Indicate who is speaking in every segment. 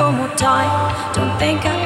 Speaker 1: I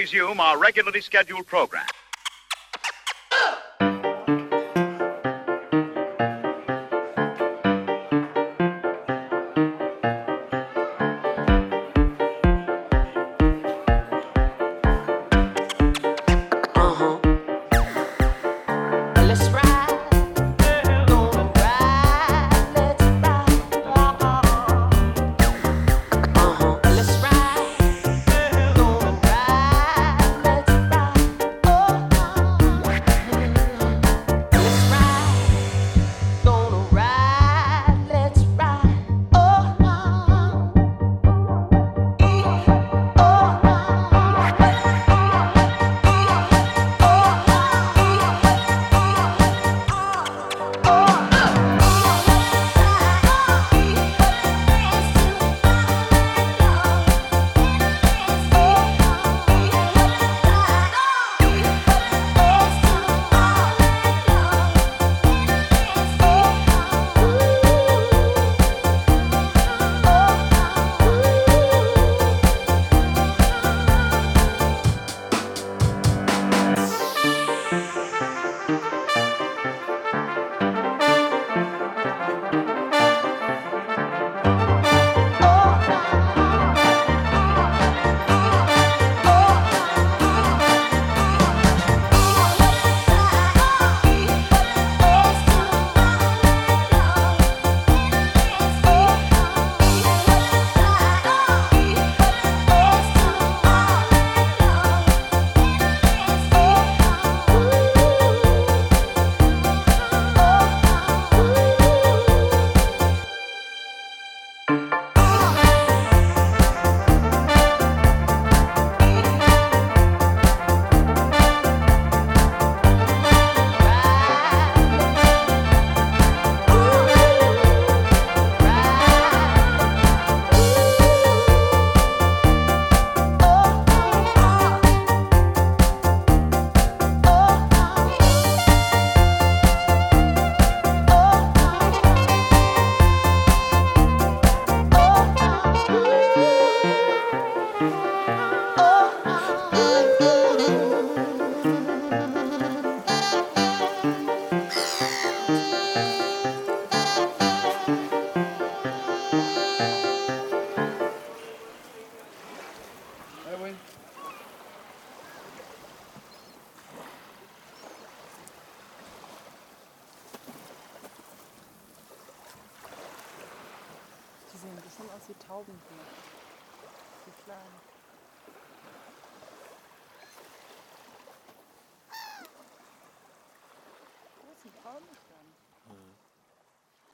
Speaker 2: resume our regularly scheduled program.